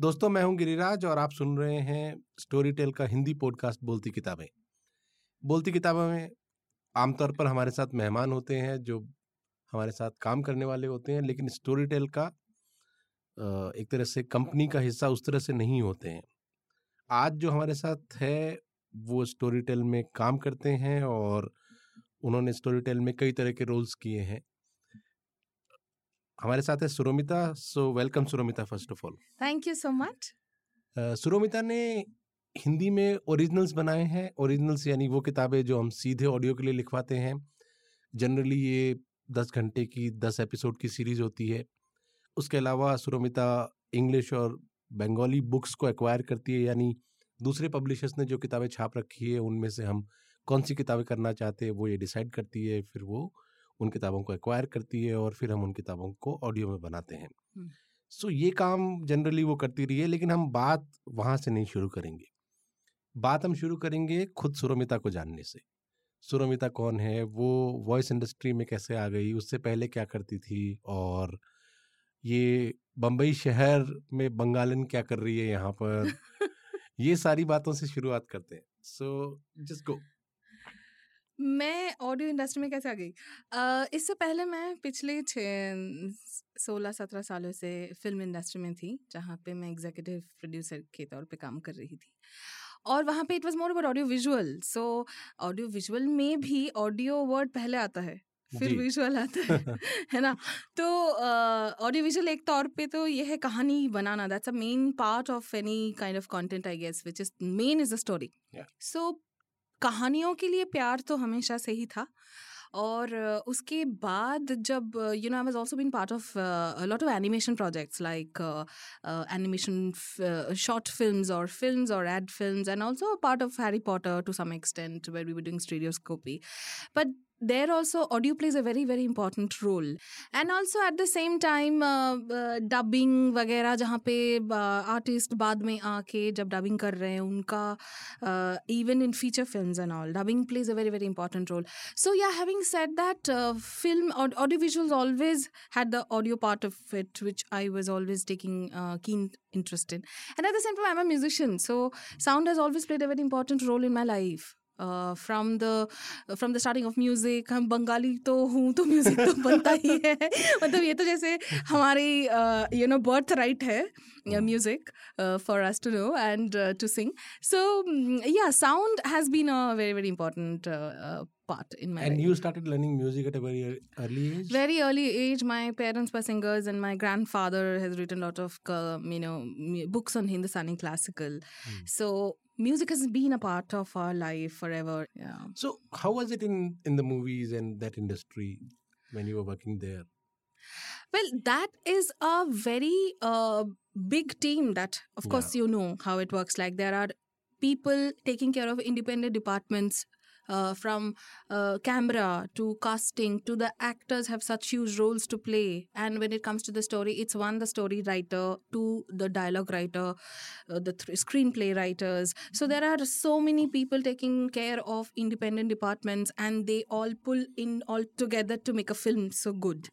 दोस्तों, मैं हूँ गिरिराज और आप सुन रहे हैं स्टोरी टेल का हिंदी पॉडकास्ट बोलती किताबें। बोलती किताबों में आमतौर पर हमारे साथ मेहमान होते हैं, जो हमारे साथ काम करने वाले होते हैं, लेकिन स्टोरी टेल का एक तरह से कंपनी का हिस्सा उस तरह से नहीं होते हैं। आज जो हमारे साथ है, वो स्टोरी टेल में काम करते हैं और उन्होंने स्टोरी टेल में कई तरह के रोल्स किए हैं। हमारे साथ है Suromita so welcome Suromita first of all thank you so much Suromita ने हिंदी में ओरिजिनल्स बनाए हैं। ओरिजिनल्स यानी वो किताबें जो हम सीधे ऑडियो के लिए लिखवाते हैं। जनरली ये दस घंटे की दस एपिसोड की सीरीज़ होती है। उसके अलावा सुरोमिता इंग्लिश और बंगाली बुक्स को एक्वायर करती है। यानी दूसरे पब्लिशर्स ने जो किताबें छाप रखी है उनमें से हम कौन सी किताबें करना चाहते हैं वो ये डिसाइड करती है। फिर वो उन किताबों को एक्वायर करती है और फिर हम उन किताबों को ऑडियो में बनाते हैं। सो so, ये काम जनरली वो करती रही है लेकिन हम बात वहाँ से नहीं शुरू करेंगे। बात हम शुरू करेंगे खुद सुरमिता को जानने से। सुरमिता कौन है? वो वॉइस इंडस्ट्री में कैसे आ गई? उससे पहले क्या करती थी? और ये बम्बई शहर में बंगालन क्या कर रही है यहाँ पर? ये सारी बातों से शुरुआत करते हैं। सो जस्ट गो मैं ऑडियो इंडस्ट्री में कैसे आ गई? इससे पहले मैं पिछले छः सोलह सत्रह सालों से फ़िल्म इंडस्ट्री में थी जहाँ पे मैं एग्जीक्यूटिव प्रोड्यूसर के तौर पे काम कर रही थी। और वहाँ पे it was more about audio visual so audio visual में भी ऑडियो वर्ड पहले आता है फिर विजुअल आता है है ना? तो ऑडियो uh, विजुअल एक तौर पे तो ये है कहानी बनाना that's a main part of any kind of content I guess which is main is a story so कहानियों के लिए प्यार तो हमेशा से ही था। और उसके बाद जब you know I was also been part of lot of animation projects like animation short films और फिल्म्स और ad films and also part of Harry Potter to some extent where we were doing stereoscopy but there also audio plays a very very important role and also at the same time uh, uh, dubbing वगैरह जहाँ पे artist uh, बाद में आके जब dubbing कर रहे हैं उनका even in feature films and all dubbing plays a very very important role so yeah having said that uh, film or audiovisuals always had the audio part of it which I was always taking uh, keen interest in and at the same time I'm a musician so sound has always played a very important role in my life From the from the starting of music हम बंगाली तो हूँ तो music तो बनता ही है मतलब ये तो जैसे हमारी यू नो बर्थ राइट है music for us to know and to sing so या sound has been a very very important part in my and life. you started learning music at a very early age very early age my parents were singers and my grandfather has written a lot of uh, you know books on hindustani classical mm. so music has been a part of our life forever. Yeah. So how was it in in the movies and that industry when you were working there? Well, that is a very uh, big team that, of yeah. course, you know how it works. Like there are people taking care of independent departments uh, from uh, camera to casting to the actors have such huge roles to play. And when it comes to the story it's one the story writer two the dialogue writer uh, the th- screenplay writers. So there are so many people taking care of independent departments and they all pull in all together to make a film so good.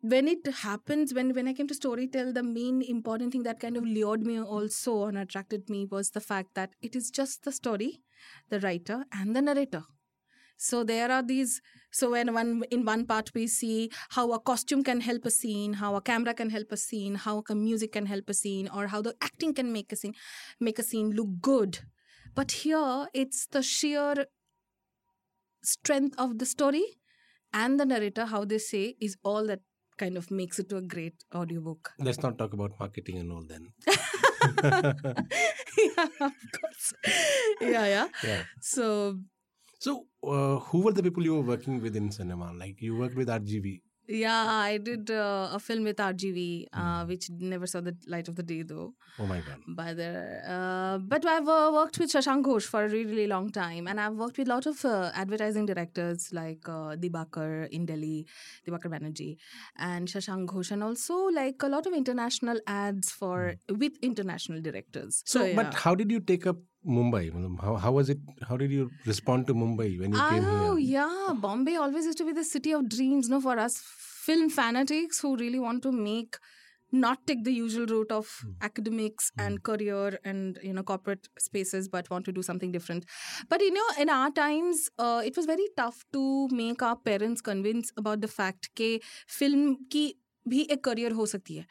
When it happens when when i came to storytell the main important thing that kind of lured me also and attracted me was the fact that it is just the story the writer and the narrator so there are these so when one in one part we see how a costume can help a scene how a camera can help a scene how a music can help a scene or how the acting can make a scene make a scene look good but here it's the sheer strength of the story and the narrator how they say is all that kind of makes it to a great audiobook. Let's not talk about marketing and all then. yeah, of course. Yeah, yeah. Yeah. So, so uh, who were the people you were working with in cinema? Like you worked with RGV. Yeah, I did uh, a film with RGV, uh, mm. which never saw the light of the day, though. Oh my god! But uh, but I've uh, worked with Shashank Ghosh for a really, really long time, and I've worked with a lot of uh, advertising directors like uh, Dibakar in Delhi, Dibakar Banerjee, and Shashank Ghosh, and also like a lot of international ads for mm. with international directors. So, so yeah. but how did you take up Mumbai? How, how was it? How did you respond to Mumbai when you oh, came here? Oh, yeah. Bombay always used to be the city of dreams, no, for us film fanatics who really want to make not take the usual route of Hmm. academics Hmm. and career and you know corporate spaces but want to do something different but you know in our times uh, it was very tough to make our parents convince about the fact कि film की भी एक career हो सकती है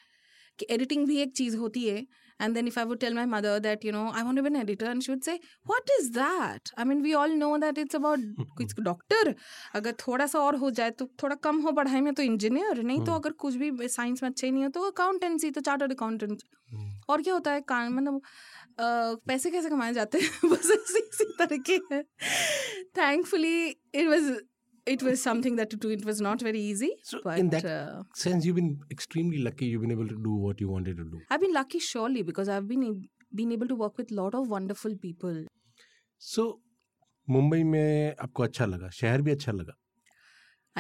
कि editing भी एक चीज़ होती है and then if I would tell my mother that you know I want to be an editor and she would say what is that? I mean we all know that it's about doctor अगर थोड़ा सा और हो जाए तो थोड़ा कम हो पढ़ाई में तो इंजीनियर नहीं तो हम्म। अगर कुछ भी साइंस में अच्छे नहीं हो तो अकाउंटेंसी तो चार्टर्ड अकाउंटेंट हम्म। और क्या होता है कान मतलब पैसे कैसे कमाए जाते हैं? बस इसी इसी तरीके है। Thankfully it was It was something that to do it was not very easy So but in that sense, you've been extremely lucky. You've been able to do what you wanted to do. I've been lucky surely because I've been ab- been able to work with lot of wonderful people. So Mumbai में आपको अच्छा लगा शहर भी अच्छा लगा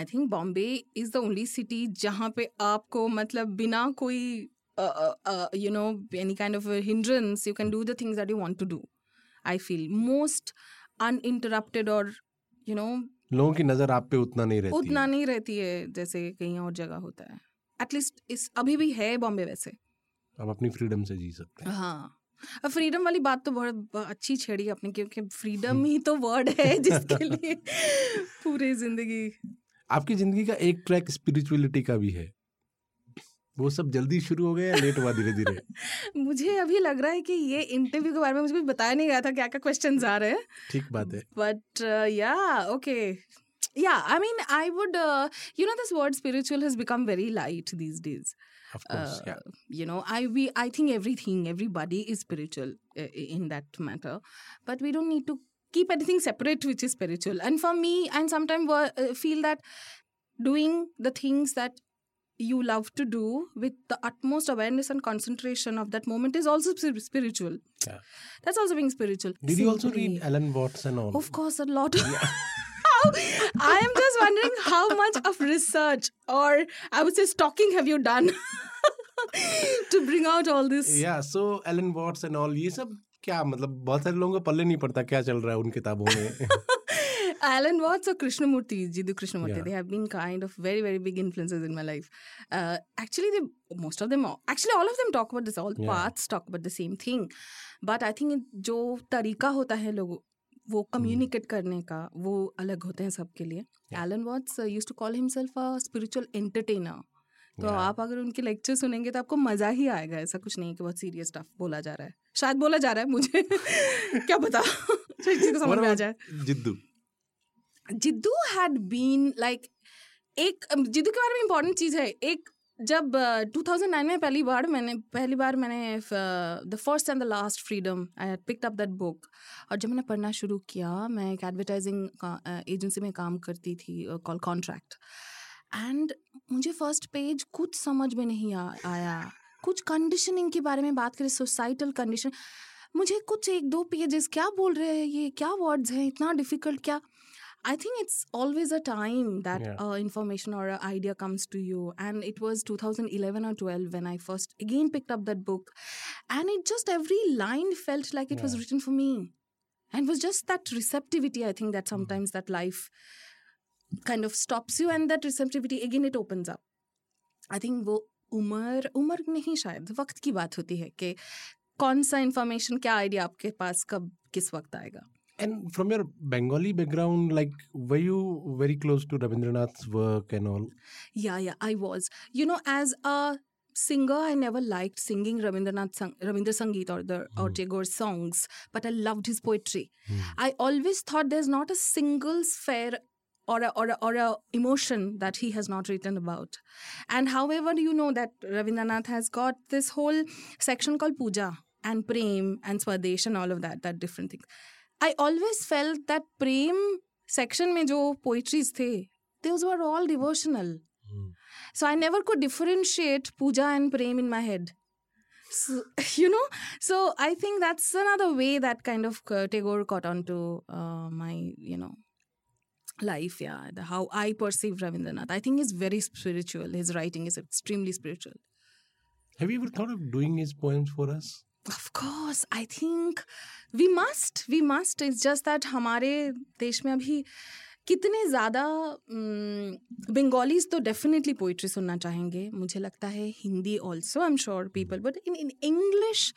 I think Bombay is the only city जहाँ पे आपको मतलब बिना कोई uh, uh, uh, you know any kind of a hindrance you can do the things that you want to do. I feel most लोगों की नज़र आप पे उतना नहीं रहती उतना नहीं रहती है जैसे कहीं और जगह होता है। एटलीस्ट इस अभी भी है बॉम्बे वैसे। आप अपनी फ्रीडम से जी सकते हैं। हाँ। अब फ्रीडम वाली बात तो बहुत बहुत अच्छी छेड़ी आपने क्योंकि फ्रीडम ही तो वर्ड है जिसके लिए पूरी ज़िंदगी। आपकी ज़िंदगी का एक ट्रैक स्पिरिचुअलिटी का भी है। वो सब जल्दी शुरू हो गए या लेट हुआ धीरे धीरे मुझे अभी लग रहा है कि ये इंटरव्यू के बारे में मुझे कुछ बताया नहीं गया था क्या क्या क्वेश्चन आ रहे हैं। ठीक बात है। But yeah okay yeah I mean I would you know this word spiritual has become very light these days you know I we I think everything everybody is spiritual in that matter but we don't need to keep any separate which is spiritual and for me and sometime feel that doing the things that you love to do with the utmost awareness and concentration of that moment is also spir- spiritual Yeah. that's also being spiritual Did you also Simply- read Alan Watts and all? of course, a lot. How- I am just wondering how much of research or I would say stalking have you done to bring out all this? Yeah, so Alan Watts and all ये सब क्या मतलब बहुत सारे लोगों को पल्ले नहीं पड़ता क्या चल रहा है उन किताबों में Alan Watts or Krishnamurti, Jiddu Krishnamurti, Yeah. they have been kind of very, very big influences in my life. Uh, actually, they most of them, actually, all of them talk about this. All Yeah. parts talk about the same thing. But I think जो तरीका होता है लोगों वो communicate करने का वो अलग होते हैं सबके लिए. Alan Watts use to call himself a spiritual entertainer तो. आप अगर उनके लेक्चर सुनेंगे तो आपको मज़ा ही आएगा ऐसा कुछ नहीं कि बहुत सीरियस स्टफ़ बोला जा रहा है शायद बोला जा रहा है मुझे क्या पता Jiddu Jiddu had been like एक जिद्दू के बारे में इम्पोर्टेंट चीज़ है। एक जब uh, 2009 में पहली बार मैंने पहली बार मैंने the first and the last freedom I had picked up that book और जब मैंने पढ़ना शुरू किया मैं एक एडवर्टाइजिंग एजेंसी में काम करती थी कॉल कॉन्ट्रैक्ट एंड मुझे फ़र्स्ट पेज कुछ समझ में नहीं आ, आया। कुछ कंडीशनिंग के बारे में बात करें सोसाइटल कंडीशन मुझे कुछ एक दो पेजेस क्या बोल रहे हैं ये? क्या वर्ड्स हैं? इतना डिफ़िकल्ट क्या I think it's always a time that Yeah. uh, information or an idea comes to you. And it was 2011 or 12 when I first again picked up that book. And it just every line felt like it was Yeah. written for me. And it was just that receptivity, I think, that sometimes that life kind of stops you. And that receptivity, again, it opens up. I think वो उम्र उम्र नहीं शायद वक्त की बात होती है कि कौन सा इंफॉर्मेशन क्या आइडिया आपके पास कब किस वक्त आएगा and from your Bengali background, like, were you very close to Rabindranath's work and all? Yeah, yeah, I was. You know, as a singer, I never liked singing Rabindranath Sang- Rabindra Sangeet or the or Hmm. Tagore's songs, but I loved his poetry. Hmm. I always thought there's not a single sphere or a, or a, or a emotion that he has not written about. And however, you know that Rabindranath has got this whole section called Puja and Prem and Swadesh and all of that, that different things. I always felt that Prem section में जो poetries थे, those were all devotional. Hmm. So I never could differentiate puja and prem in my head. So, you know, so I think that's another way that kind of uh, Tagore got onto uh, my, you know, life. Yeah, the, how I perceive Ravindranath. I think he's very spiritual. His writing is extremely spiritual. Have you ever thought of doing his poems for us? Of course, I think we must. We must. It's just that हमारे देश में अभी कितने ज़्यादा Bengalis तो definitely poetry सुनना चाहेंगे मुझे लगता है Hindi also I am sure people but in in English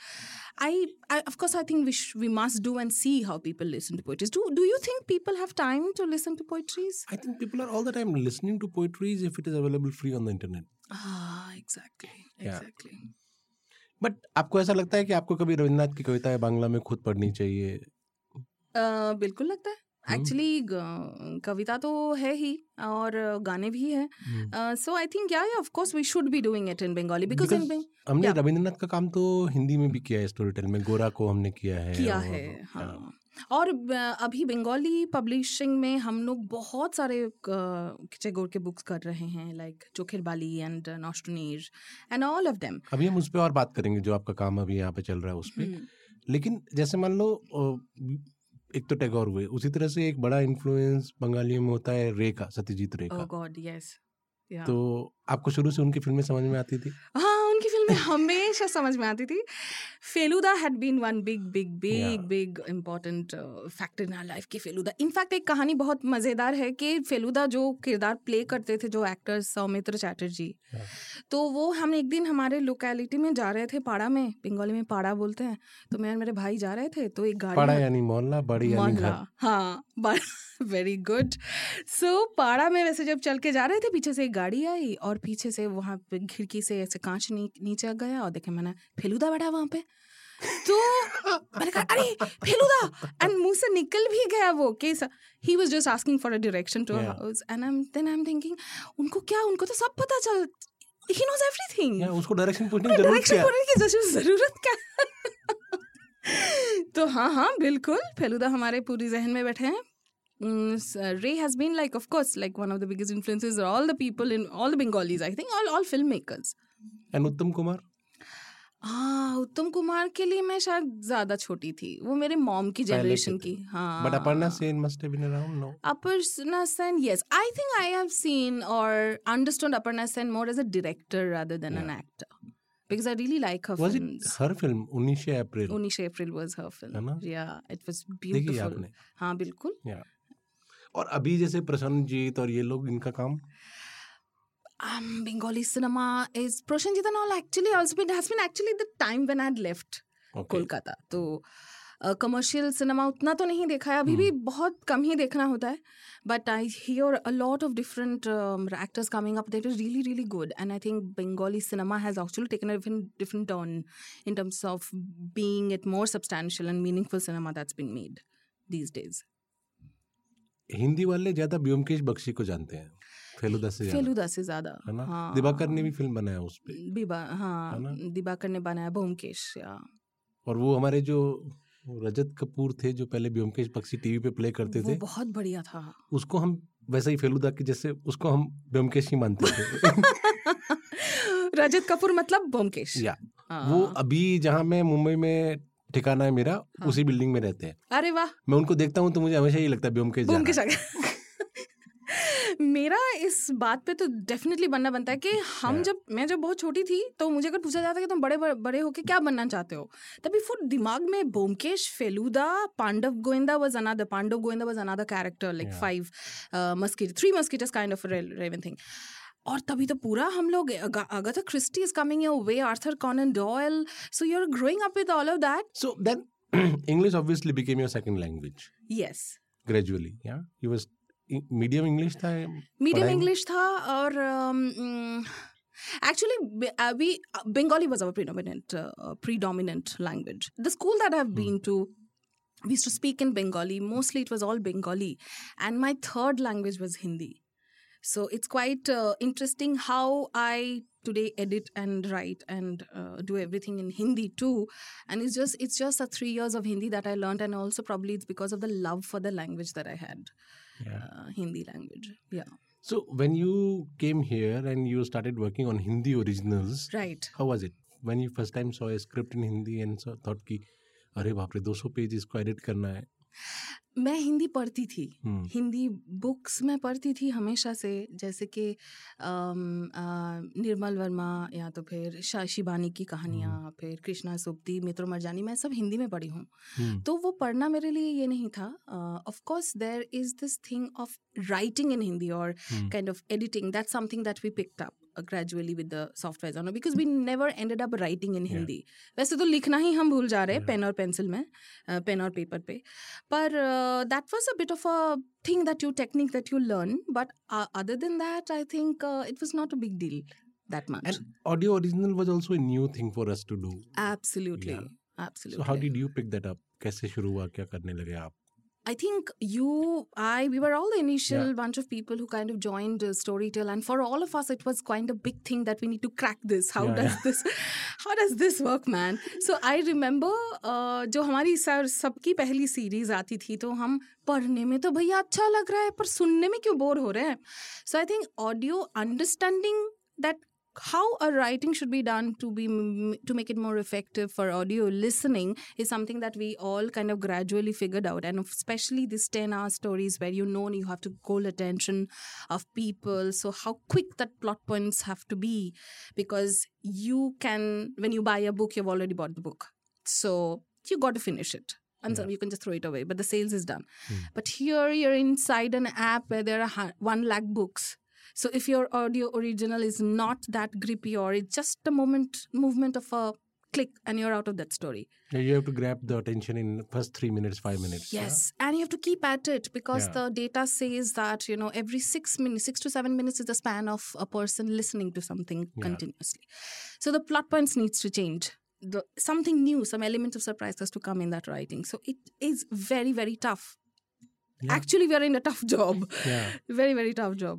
I I of course I think we we must do and see how people listen to poetries do do you think people have time to listen to poetries I think people are all the time listening to poetries if it is available free on the internet. ah exactly Yeah. exactly but आपको ऐसा लगता है कि आपको कभी रविन्द्रनाथ की कविताएँ बांग्ला में खुद पढ़नी चाहिए बिल्कुल लगता है हम्म। एक्चुअली कविता तो है ही और गाने भी है हम्म। So I think yeah of course we should be doing it in Bengali because in हमने Yeah. रविंद्रनाथ का काम तो हिंदी में भी किया है स्टोरी टेल में गोरा को हमने किया है किया है. हाँ और अभी बंगाली पब्लिशिंग में हम लोग बहुत सारे चेगोर के बुक्स कर रहे हैं like Chokher Bali and Nastanirh and all of them अभी हम उस पर और बात करेंगे जो आपका काम अभी यहाँ पे चल रहा है उस पर लेकिन जैसे मान लो एक तो टैगोर हुए उसी तरह से एक बड़ा इन्फ्लुएंस बंगालियों में होता है रे का सत्यजीत रे ओह का गॉड यस तो आपको शुरू से उनकी फ़िल्में समझ में आती थी? हाँ फ़िल्में हमेशा समझ में आती थी। Feluda had been one big big big big important factor in our life की फेलुदा। इनफैक्ट एक कहानी बहुत मज़ेदार है कि फेलुदा जो किरदार प्ले करते थे जो एक्टर्स सौमित्र चैटर्जी Yeah. तो वो हम एक दिन हमारे लोकेलिटी में जा रहे थे पाड़ा में बंगाली में पाड़ा बोलते हैं। तो मैं और मेरे भाई जा रहे थे तो एक गाड़ी यानी मोहल्ला बड़ी मोहल्ला हाँ वेरी गुड सो पाड़ा में वैसे जब चल के जा रहे थे पीछे से एक गाड़ी आई और पीछे से वहाँ पे खिड़की से ऐसे कांच नी, नीचे गया और देखे मैंने फेलूदा बैठा वहाँ पे? तो मैंने कहा अरे फेलुदा! एंड मुँह से निकल भी गया वो कि he was just asking for a direction to. House and I am then I am thinking उनको क्या उनको तो सब पता चल ही नोज़ एवरीथिंग उसको डायरेक्शन पूछने की ज़रूरत क्या? बोलने की ज़रूरत क्या? तो हाँ हाँ बिल्कुल फेलुदा हमारे पूरी जहन में बैठे हैं। Ray has been like of course like one of the biggest influences all the people in all the Bengalis I think all all filmmakers and Uttam Kumar हाँ उत्तम कुमार के लिए मैं शायद ज़्यादा छोटी थी वो मेरे मॉम की जनरेशन की हाँ but Aparna Sen must have been around no Aparna Sen, yes. I think I have seen or understood Aparna Sen more as a director rather than an Yeah. actor. Because I really like her was it films. Her film 19 April Unisha April was her film. है ना? Yeah, it was देखी beautiful. आपने हाँ बिल्कुल या और अभी जैसे प्रसन्नजीत और ये लोग इनका काम? Um, Bengali cinema is Proshanjit and all actually also been has been actually the time when I had left okay Kolkata. तो कमर्शियल सिनेमा उतना तो नहीं देखा है। अभी भी बहुत कम ही देखना होता है। But I hear a lot of different actors coming up that is really really good and I think Bengali cinema has actually taken a different turn in terms of being it more substantial and meaningful cinema that's been made these days Hindi वाले ज़्यादा ब्योमकेश बख्शी को जानते हैं फेलुदा से फेलुदा से ज़्यादा है ना? हाँ। दिवाकर ने भी फ़िल्म बनाया उस पे। दिबा हाँ दिबाकर ने बनाया या। और वो हमारे जो रजत कपूर थे जो पहले ब्योमकेश बख्शी टीवी पे प्ले करते थे बहुत बढ़िया था। उसको हम वैसे ही फेलुदा के जैसे उसको हम ब्योमकेश ही मानते थे। रजत कपूर मतलब भोमकेश या। हाँ। वो अभी जहाँ मैं मुंबई में ठिकाना है मेरा हाँ। उसी बिल्डिंग में रहते हैं। अरे वाह! मैं उनको देखता हूँ तो मुझे हमेशा ये लगता है मेरा इस बात पे तो डेफिनेटली बनना बनता है कि हम जब मैं जब बहुत छोटी थी तो मुझे अगर पूछा जाता कि तुम बड़े बड़े, होके क्या बनना चाहते हो? तभी फुट दिमाग में Byomkesh Feluda Pandav Govinda was another Pandav Govinda was another character like five musket three musketeers kind of raven thing और तभी तो पूरा हम लोग Agatha Christie is coming your way Arthur Conan Doyle so you are growing up with all of that So then English obviously became your second language yes gradually. Yeah, you was medium English था medium पढ़ाई में? English था और um, actually अभी Bengali was our predominant predominant language the school that I have been to we used to speak in bengali mostly it was all bengali and my third language was hindi so it's quite uh, interesting how i today edit and write and uh, do everything in hindi too and it's just it's just the 3 years of hindi that i learned and also probably it's because of the love for the language that i had Yeah. uh, hindi language yeah So when you came here and you started working on Hindi originals, right how was it? When you first time saw a script in Hindi and so thought कि अरे बाप रे 200 page इसको edit करना है मैं हिंदी पढ़ती थी। हम्म, हिंदी बुक्स मैं पढ़ती थी हमेशा से जैसे कि निर्मल वर्मा या तो फिर शिबानी की कहानियाँ फिर कृष्णा सुप्ती मित्र मरजानी मैं सब हिंदी में पढ़ी हूँ। हम्म, तो वो पढ़ना मेरे लिए ये नहीं था। Of course there is this thing of writing in Hindi और kind of editing that something that we we picked uh, with the softwares on because we never ended up writing in Yeah. Hindi वैसे तो लिखना ही हम भूल जा रहे हैं Yeah. Pen और पेंसिल में पेन और पेपर पे पर that was a bit of a thing that you technique that you learn but other than that I think it was not a big deal that much And audio original was also a new thing for us to do. Absolutely Yeah. Absolutely. So how did you pick that up? कैसे शुरू हुआ क्या करने लगे आप? I think you, I, we were all the initial Yeah. bunch of people who kind of joined uh, Storytel, and for all of us, it was kind of big thing that we need to crack this. How Yeah, does yeah. this, how does this work, man? So I remember, uh, जो हमारी sir सबकी पहली series आती थी तो हम पढ़ने में तो भैया अच्छा लग रहा है पर सुनने में क्यों बोर हो रहे हैं so I think audio understanding that how a writing should be done to be to make it more effective for audio listening is something that we all kind of gradually figured out. And especially these 10 hour stories where you know you have to call attention of people. So how quick that plot points have to be because you can when you buy a book you've already bought the book. So you got to finish it. And so you can just throw it away but the sales is done. Hmm. but here you're inside an app where there are 1 lakh books so if your audio original is not that grippy or it's just a moment movement of a click and you're out of that story Yeah, You have to grab the attention in first three minutes, five minutes. yeah? yes and you have to keep at it because Yeah. the data says that you know every 6 minutes 6 to 7 minutes is the span of a person listening to something Yeah. continuously so the plot points needs to change the something new some element of surprise has to come in that writing so it is very very tough Yeah. actually we are in a tough job Yeah. very very tough job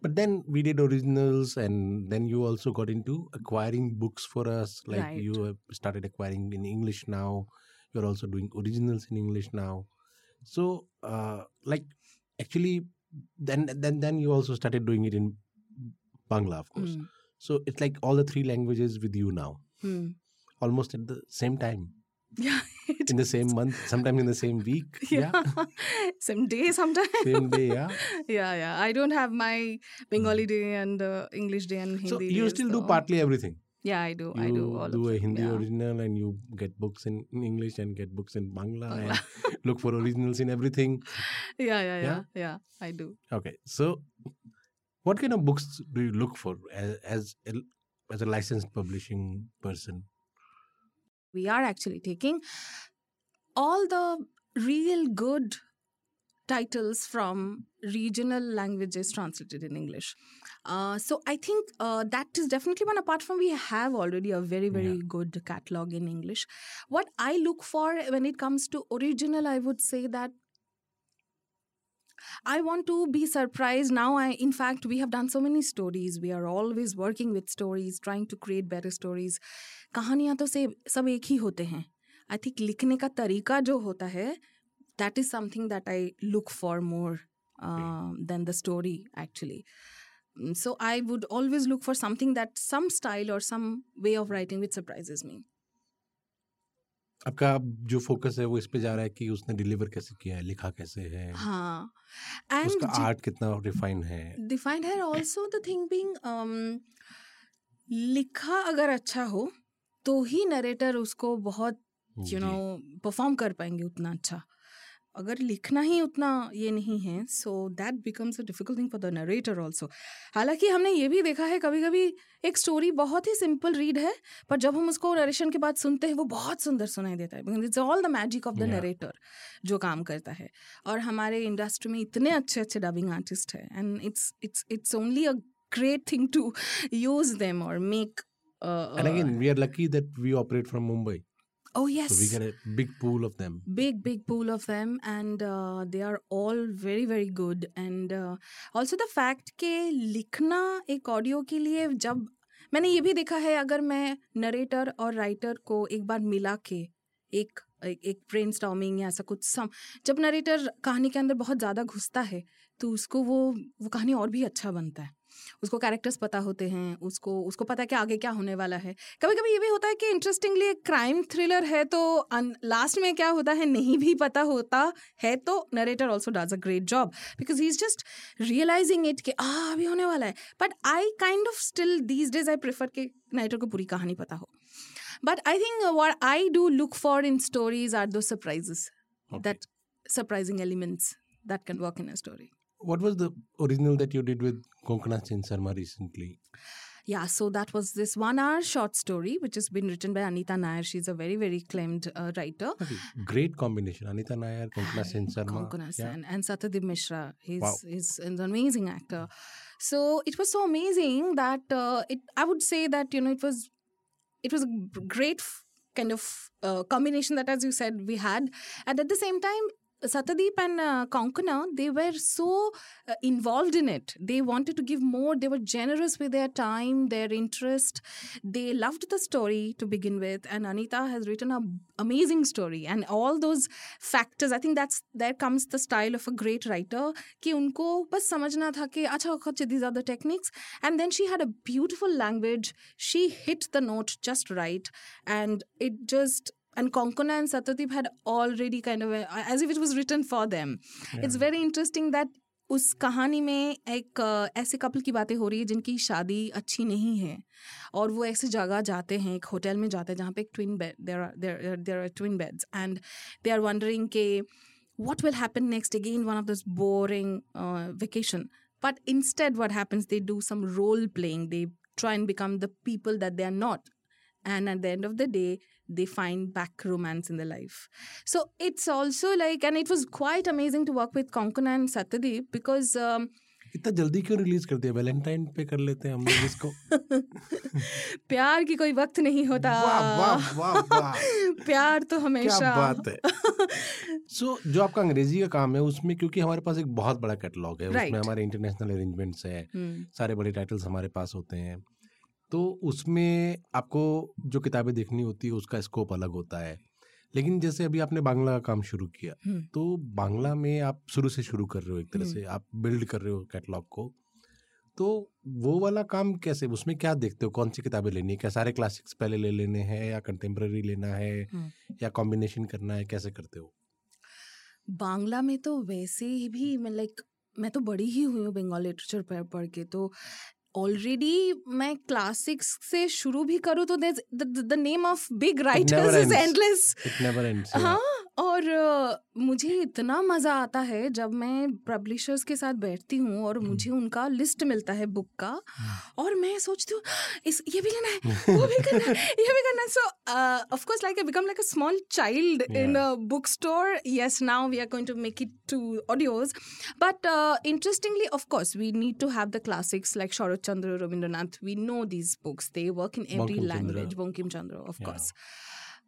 But then we did originals, and then you also got into acquiring books for us. Like Right. you have started acquiring in English now. You're also doing originals in English now. So, uh, like, actually, then then then you also started doing it in Bangla, of course. Hmm. So it's like all the three languages with you now, Hmm. almost at the same time, yeah in the same month, sometimes in the same week. yeah, same day sometimes same day. Yeah. yeah yeah i don't have my bengali day and uh, english day and hindi so day, you still do partly everything. yeah i do you i do all do a Hindi yeah. original and you get books in, in English and get books in Bangla Bangla. and look for originals in everything. yeah yeah Yeah? yeah yeah i do Okay, so what kind of books do you look for as as a, as a licensed publishing person? We are actually taking all the real good titles from regional languages translated in English. Uh, so I think uh, that is definitely one apart from we have already a very very Yeah. good catalog in English. What I look for when it comes to original, I would say that I want to be surprised. Now, I, in fact, we have done so many stories. We are always working with stories, trying to create better stories. कहानियाँ तो से सब एक ही होते हैं I think लिखने का तरीका जो होता है that is something that I look for more than the story actually so i would always look for something that some style or some way of writing which surprises me आपका जो focus है वो इस पे जा रहा है कि उसने डिलीवर कैसे किया है लिखा कैसे है? हाँ एंड उसका आर्ट कितना डिफाइन है? डिफाइंड है आल्सो द थिंग बीइंग लिखा अगर अच्छा हो तो ही नरेटर उसको बहुत यू नो परफॉर्म कर पाएँगे उतना अच्छा। अगर लिखना ही उतना ये नहीं है so that becomes a difficult thing for the narrator also हालाँकि हमने ये भी देखा है कभी कभी एक स्टोरी बहुत ही सिंपल रीड है पर जब हम उसको नरेशन के बाद सुनते हैं वो बहुत सुंदर सुनाई देता है। It's all the magic of the. Narrator जो काम करता है। और हमारे इंडस्ट्री में इतने अच्छे अच्छे डबिंग आर्टिस्ट है and it's it's it's only a great thing to use them और make and again we are lucky that we operate from Mumbai. Oh yes so we get a big pool of them. Big big pool of them and uh, they are all very very good. And uh, also the fact के लिखना एक audio के लिए जब मैंने ये भी देखा है अगर मैं नरेटर और राइटर को एक बार मिला के एक एक, एक ब्रेन स्टॉमिंग या ऐसा कुछ सम जब नरेटर कहानी के अंदर बहुत ज़्यादा घुसता है तो उसको वो वो कहानी और भी अच्छा बनता है। उसको कैरेक्टर्स पता होते हैं उसको उसको पता है कि आगे क्या होने वाला है। कभी कभी ये भी होता है कि इंटरेस्टिंगली एक क्राइम थ्रिलर है तो लास्ट में क्या होता है नहीं भी पता होता है तो narrator also does a great job because he is just realizing it कि आ अभी होने वाला है। But I kind of still these days I prefer कि नरेटर को पूरी कहानी पता हो। But I think what I do look for in stories are दो surprises that surprising elements that can work in a story. What was the original that you did with Konkana Sen Sharma recently? Yeah, so that was this one hour short story, which has been written by Anita Nair. She's a very, very acclaimed uh, writer. Great combination. Anita Nair, Konkana Sen Sharma. Konkana Yeah. And Satyadeep Mishra. He's, Wow. he's an amazing actor. So it was so amazing that uh, it. I would say that you know it was it was a great kind of uh, combination that, as you said, we had, and at the same time. Satadeep and uh, Konkana, they were so uh, involved in it. They wanted to give more. They were generous with their time, their interest. They loved the story to begin with. And Anita has written an amazing story. And all those factors, I think that's there comes the style of a great writer. Ki unko bas samajna tha ke, these are the techniques. And then she had a beautiful language. She hit the note just right. And it just and Konkona and Satyadeep had already kind of a, as if it was written for them. It's very interesting that उस कहानी में एक अ, ऐसे couple की बातें हो रही है जिनकी शादी अच्छी नहीं है और वो ऐसे जगह जाते हैं एक होटल में जाते हैं जहाँ पे एक twin bed there there there are twin beds and they are wondering के what will happen next again one of those boring uh, vacation but instead what happens they do some role playing they try and become the people that they are not and at the end of the day they find back romance in their life. So it's also like and it was quite amazing to work with konkona and satyadeep because um, इतना जल्दी क्यों release कर दिया? Valentine पे कर लेते हैं हम लोग इसको। प्यार की कोई वक्त नहीं होता। वाह वाह वाह वाह। प्यार तो हमेशा। क्या बात है। सो so, जो आपका अंग्रेज़ी का काम है उसमें क्योंकि हमारे पास एक बहुत बड़ा कैटलॉग है Right. उसमें हमारे इंटरनेशनल अरेंजमेंट्स है। हम्म, सारे बड़े टाइटल्स हमारे पास होते हैं। तो उसमें आपको जो किताबें देखनी होती है उसका स्कोप अलग होता है लेकिन जैसे अभी आपने बांग्ला का काम शुरू किया हम्म। तो बांग्ला में आप शुरू से शुरू कर रहे हो एक तरह हम्म। से आप बिल्ड कर रहे हो कैटलॉग को तो वो वाला काम कैसे उसमें क्या देखते हो कौन सी किताबें लेनी है क्या सारे क्लासिक्स पहले ले लेने हैं या कंटेम्प्रेरी लेना है हम्म। या कॉम्बिनेशन करना है कैसे करते हो बांग्ला में तो वैसे ही भी मैं लाइक मैं तो बड़ी ही हुई हूँ बंगाल लिटरेचर पर पढ़ के तो ऑलरेडी मैं क्लासिक्स से शुरू भी करूँ तो the name of big writers is. Endless it हाँ और अ, मुझे इतना मज़ा आता है जब मैं पब्लिशर्स के साथ बैठती हूँ और मुझे उनका लिस्ट मिलता है बुक का और मैं सोचती हूँ इस ये भी लेना है वो भी करना है ये भी करना है। So of course like I become like a small child in a book store yes now we are going to make it to audios. But uh, interestingly of course we need to have the classics like Sharat Chandra, Rabindranath. We know these books. They work in every Bankim language. Bankim Chandra, of yeah. course.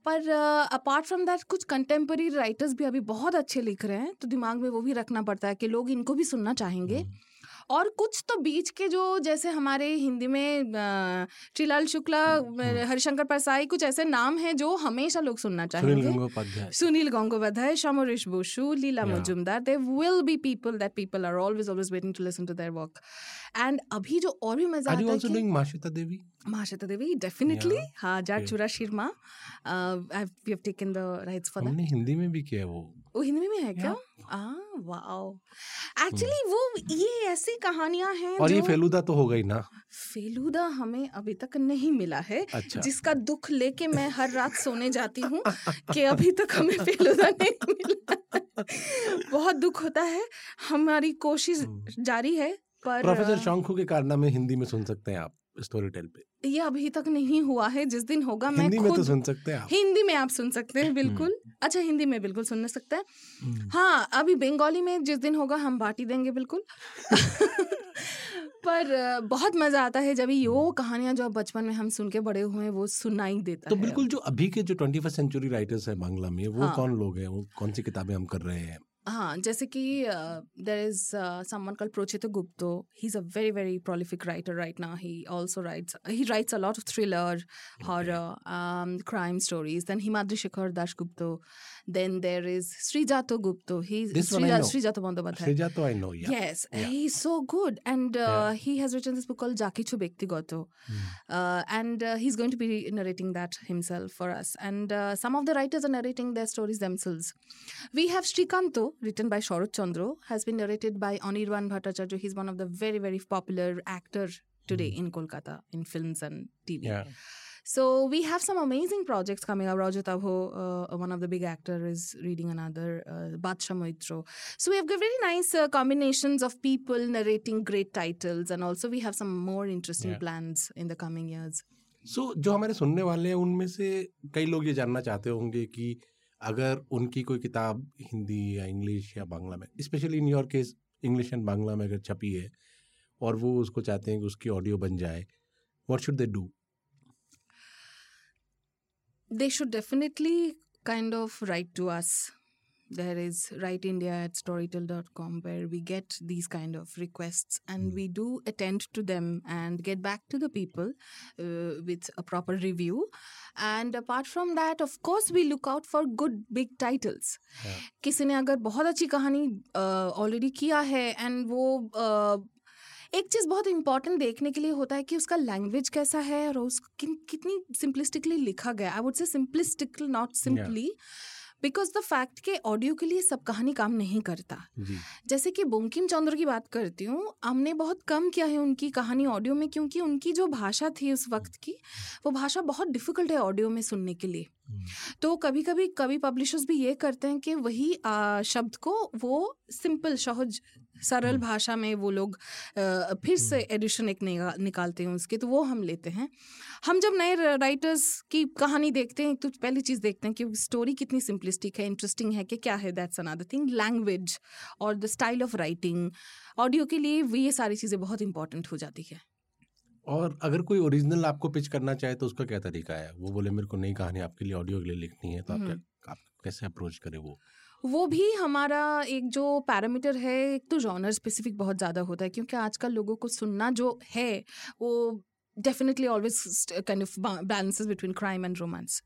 पर apart from that कुछ contemporary writers भी अभी बहुत अच्छे लिख रहे हैं तो दिमाग में वो भी रखना पड़ता है कि लोग इनको भी सुनना चाहेंगे और कुछ तो बीच के जो जैसे हमारे हिंदी में uh, श्रीलाल शुक्ला uh, हरिशंकर परसाई कुछ ऐसे नाम हैं जो हमेशा लोग सुनना चाहेंगे Sunil Gangopadhyay Samaresh Basu Leela Majumdar they will be people that people are always always waiting to listen to their work And अभी जो और भी मज़ा आता है माशिता देवी महाश्वेता देवी डेफिनेटली. हाँ जाट. चूरा शिरमा we have taken the rights for that हमने हिंदी में भी किया है वो। वो हिंदी में है क्या? Ah wow. एक्चुअली वो ये ऐसी कहानियाँ हैं और ये फेलुदा तो हो गई ना। फेलूदा हमें अभी तक नहीं मिला है अच्छा। जिसका दुख लेके मैं हर रात सोने जाती हूँ कि अभी तक हमें फेलूदा नहीं मिला बहुत दुख होता है। हमारी कोशिश हम्म। जारी है पर प्रोफेसर शौंखू के कारनामे हिंदी में सुन सकते हैं आप स्टोरी टेल पे। ये अभी तक नहीं हुआ है जिस दिन होगा मैं हिंदी में तो सुन सकते हैं आप। हिंदी में आप सुन सकते हैं बिल्कुल। अच्छा हिंदी में बिल्कुल सुन सकते हैं। हम्म। हाँ अभी बंगाली में जिस दिन होगा हम बांटी देंगे बिल्कुल। पर बहुत मज़ा आता है जब ये वो कहानियाँ जो बचपन में हम सुन के बड़े हुए हैं वो सुनाई देता तो बिल्कुल जो अभी के जो ट्वेंटी फ़र्स्ट सेंचुरी राइटर्स हैं बांग्ला में वो हाँ। कौन लोग हैं? वो कौन सी किताबें हम कर रहे हैं? हाँ जैसे कि there is someone called Pracheta Gupta he is a very very prolific writer right ना he also writes he writes a lot of thriller horror crime stories then Himadri Shekhar Das Gupta then there is srijato gupto he's This one I know. srijato bandyopadhyay Shrija to I know, yeah. Yes, Yeah. he's so good, and uh, Yeah. he has written this book called Jakichu Bektigoto, Hmm. uh, and uh, he's going to be narrating that himself for us. And uh, some of the writers are narrating their stories themselves. We have Srikanto, written by Sharad Chandra, has been narrated by Anirban Bhattacharya. He's one of the very very popular actor today in Kolkata in films and TV. Hmm. Yeah. So we have some amazing projects coming up. Rajat Abho, uh, one of the big actor, is reading another. Uh, Badsha Moitro. So we have got very nice uh, combinations of people narrating great titles, and also we have some more interesting Yeah. plans in the coming years. सो जो हमारे सुनने वाले हैं उनमें से कई लोग ये जानना चाहते होंगे कि अगर उनकी कोई किताब हिंदी या इंग्लिश या बांग्ला में specially in your case English and Bangla में अगर छपी है और वो उसको चाहते हैं कि उसकी ऑडियो बन जाए what should they do They should definitely kind of write to us. There is Write India at storytel.com where we get these kind of requests and Hmm. we do attend to them and get back to the people uh, with a proper review. And apart from that, of course, we look out for good big titles. किसी ने अगर बहुत अच्छी कहानी already किया है and वो uh, एक चीज़ बहुत इंपॉर्टेंट देखने के लिए होता है कि उसका लैंग्वेज कैसा है और उस किन, कितनी सिंपलिस्टिकली लिखा गया I would say simplistically not simply because the fact के ऑडियो के लिए सब कहानी काम नहीं करता। जैसे कि बंकिम चंद्र की बात करती हूँ हमने बहुत कम किया है उनकी कहानी ऑडियो में क्योंकि उनकी जो भाषा थी उस वक्त की वो भाषा बहुत डिफ़िकल्ट है ऑडियो में सुनने के लिए। तो कभी कभी कवि पब्लिशर्स भी ये करते हैं कि वही आ, शब्द को वो सिंपल सहज सरल भाषा में वो लोग फिर से एडिशन एक निका- निकालते हैं उसके तो वो हम लेते हैं। हम जब नए राइटर्स की कहानी देखते हैं तो पहली चीज़ देखते हैं कि स्टोरी कितनी सिंपलिस्टिक है इंटरेस्टिंग है कि क्या है दैट्स अनदर थिंग लैंग्वेज और the style of writing audio के लिए वो ये सारी चीज़ें बहुत इंपॉर्टेंट हो जाती है। और अगर कोई ओरिजिनल आपको पिच करना चाहे तो उसका क्या तरीका है? वो बोले मेरे को नई कहानी आपके लिए ऑडियो के लिए लिखनी है तो आप आप कैसे अप्रोच करें वो? वो भी हमारा एक जो पैरामीटर है एक तो जॉनर स्पेसिफिक बहुत ज़्यादा होता है क्योंकि आजकल लोगों को सुनना जो है वो definitely always st- kind of ba- balances between crime and romance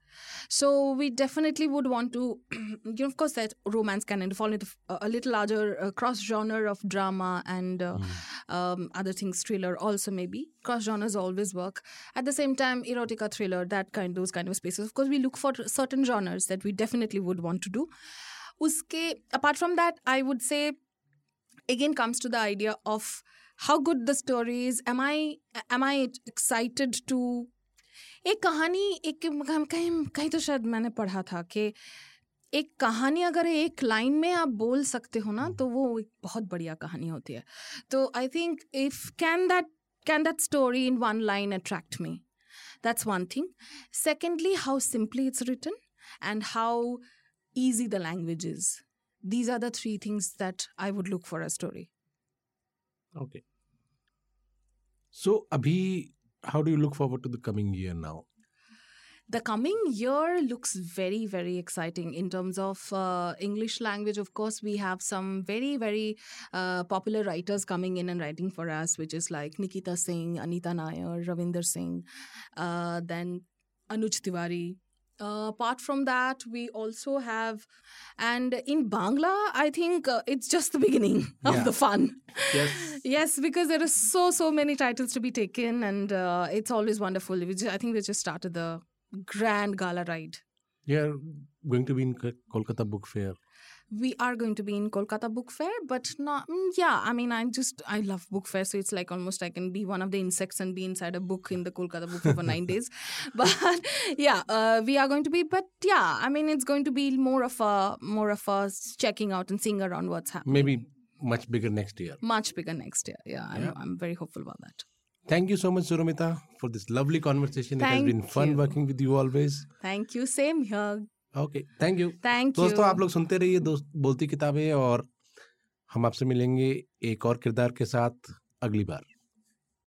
so we definitely would want to you know of course that romance can fall into f- a little larger uh, cross genre of drama and uh, um, other things thriller also maybe cross genres always work at the same time erotica thriller that kind those kind of spaces of course we look for certain genres that we definitely would want to do उसके apart from that I would say again comes to the idea of how good the stories am I am I excited to एक कहानी, एक कहीं कहीं तो शायद मैंने पढ़ा था कि एक कहानी अगर एक लाइन में आप बोल सकते हो ना तो वो एक बहुत बढ़िया कहानी होती है। तो I think if can that can that story in one line attract me that's one thing secondly how simply it's written and how easy the language is. These are the three things that I would look for a story. Okay. So, Abhi, how do you look forward to the coming year now? The coming year looks very, very exciting in terms of uh, English language. Of course, we have some very, very uh, popular writers coming in and writing for us, which is like Nikita Singh, Anita Nair, Ravinder Singh, uh, then Anuj Tiwari, uh, apart from that we also have and in bangla i think uh, it's just the beginning of Yeah. the fun Yes. yes because there are so so many titles to be taken and uh, it's always wonderful we ju- i think we just started the grand gala ride are going to be in Kolkata Book Fair. We are going to be in kolkata book fair but not mm, yeah i mean i just i love book fair so it's like almost i can be one of the insects and be inside a book in the kolkata book fair for nine days but yeah uh, we are going to be but yeah i mean it's going to be more of a more of a checking out and seeing around what's happening Maybe much bigger next year. much bigger next year yeah, I'm, I'm very hopeful about that Thank you so much, Surumita, for this lovely conversation. it has been fun you. working with you always. thank you same here Okay, you thank you दोस्तों आप लोग सुनते रहिए दोस्त बोलती किताबें और हम आपसे मिलेंगे एक और किरदार के साथ अगली बार।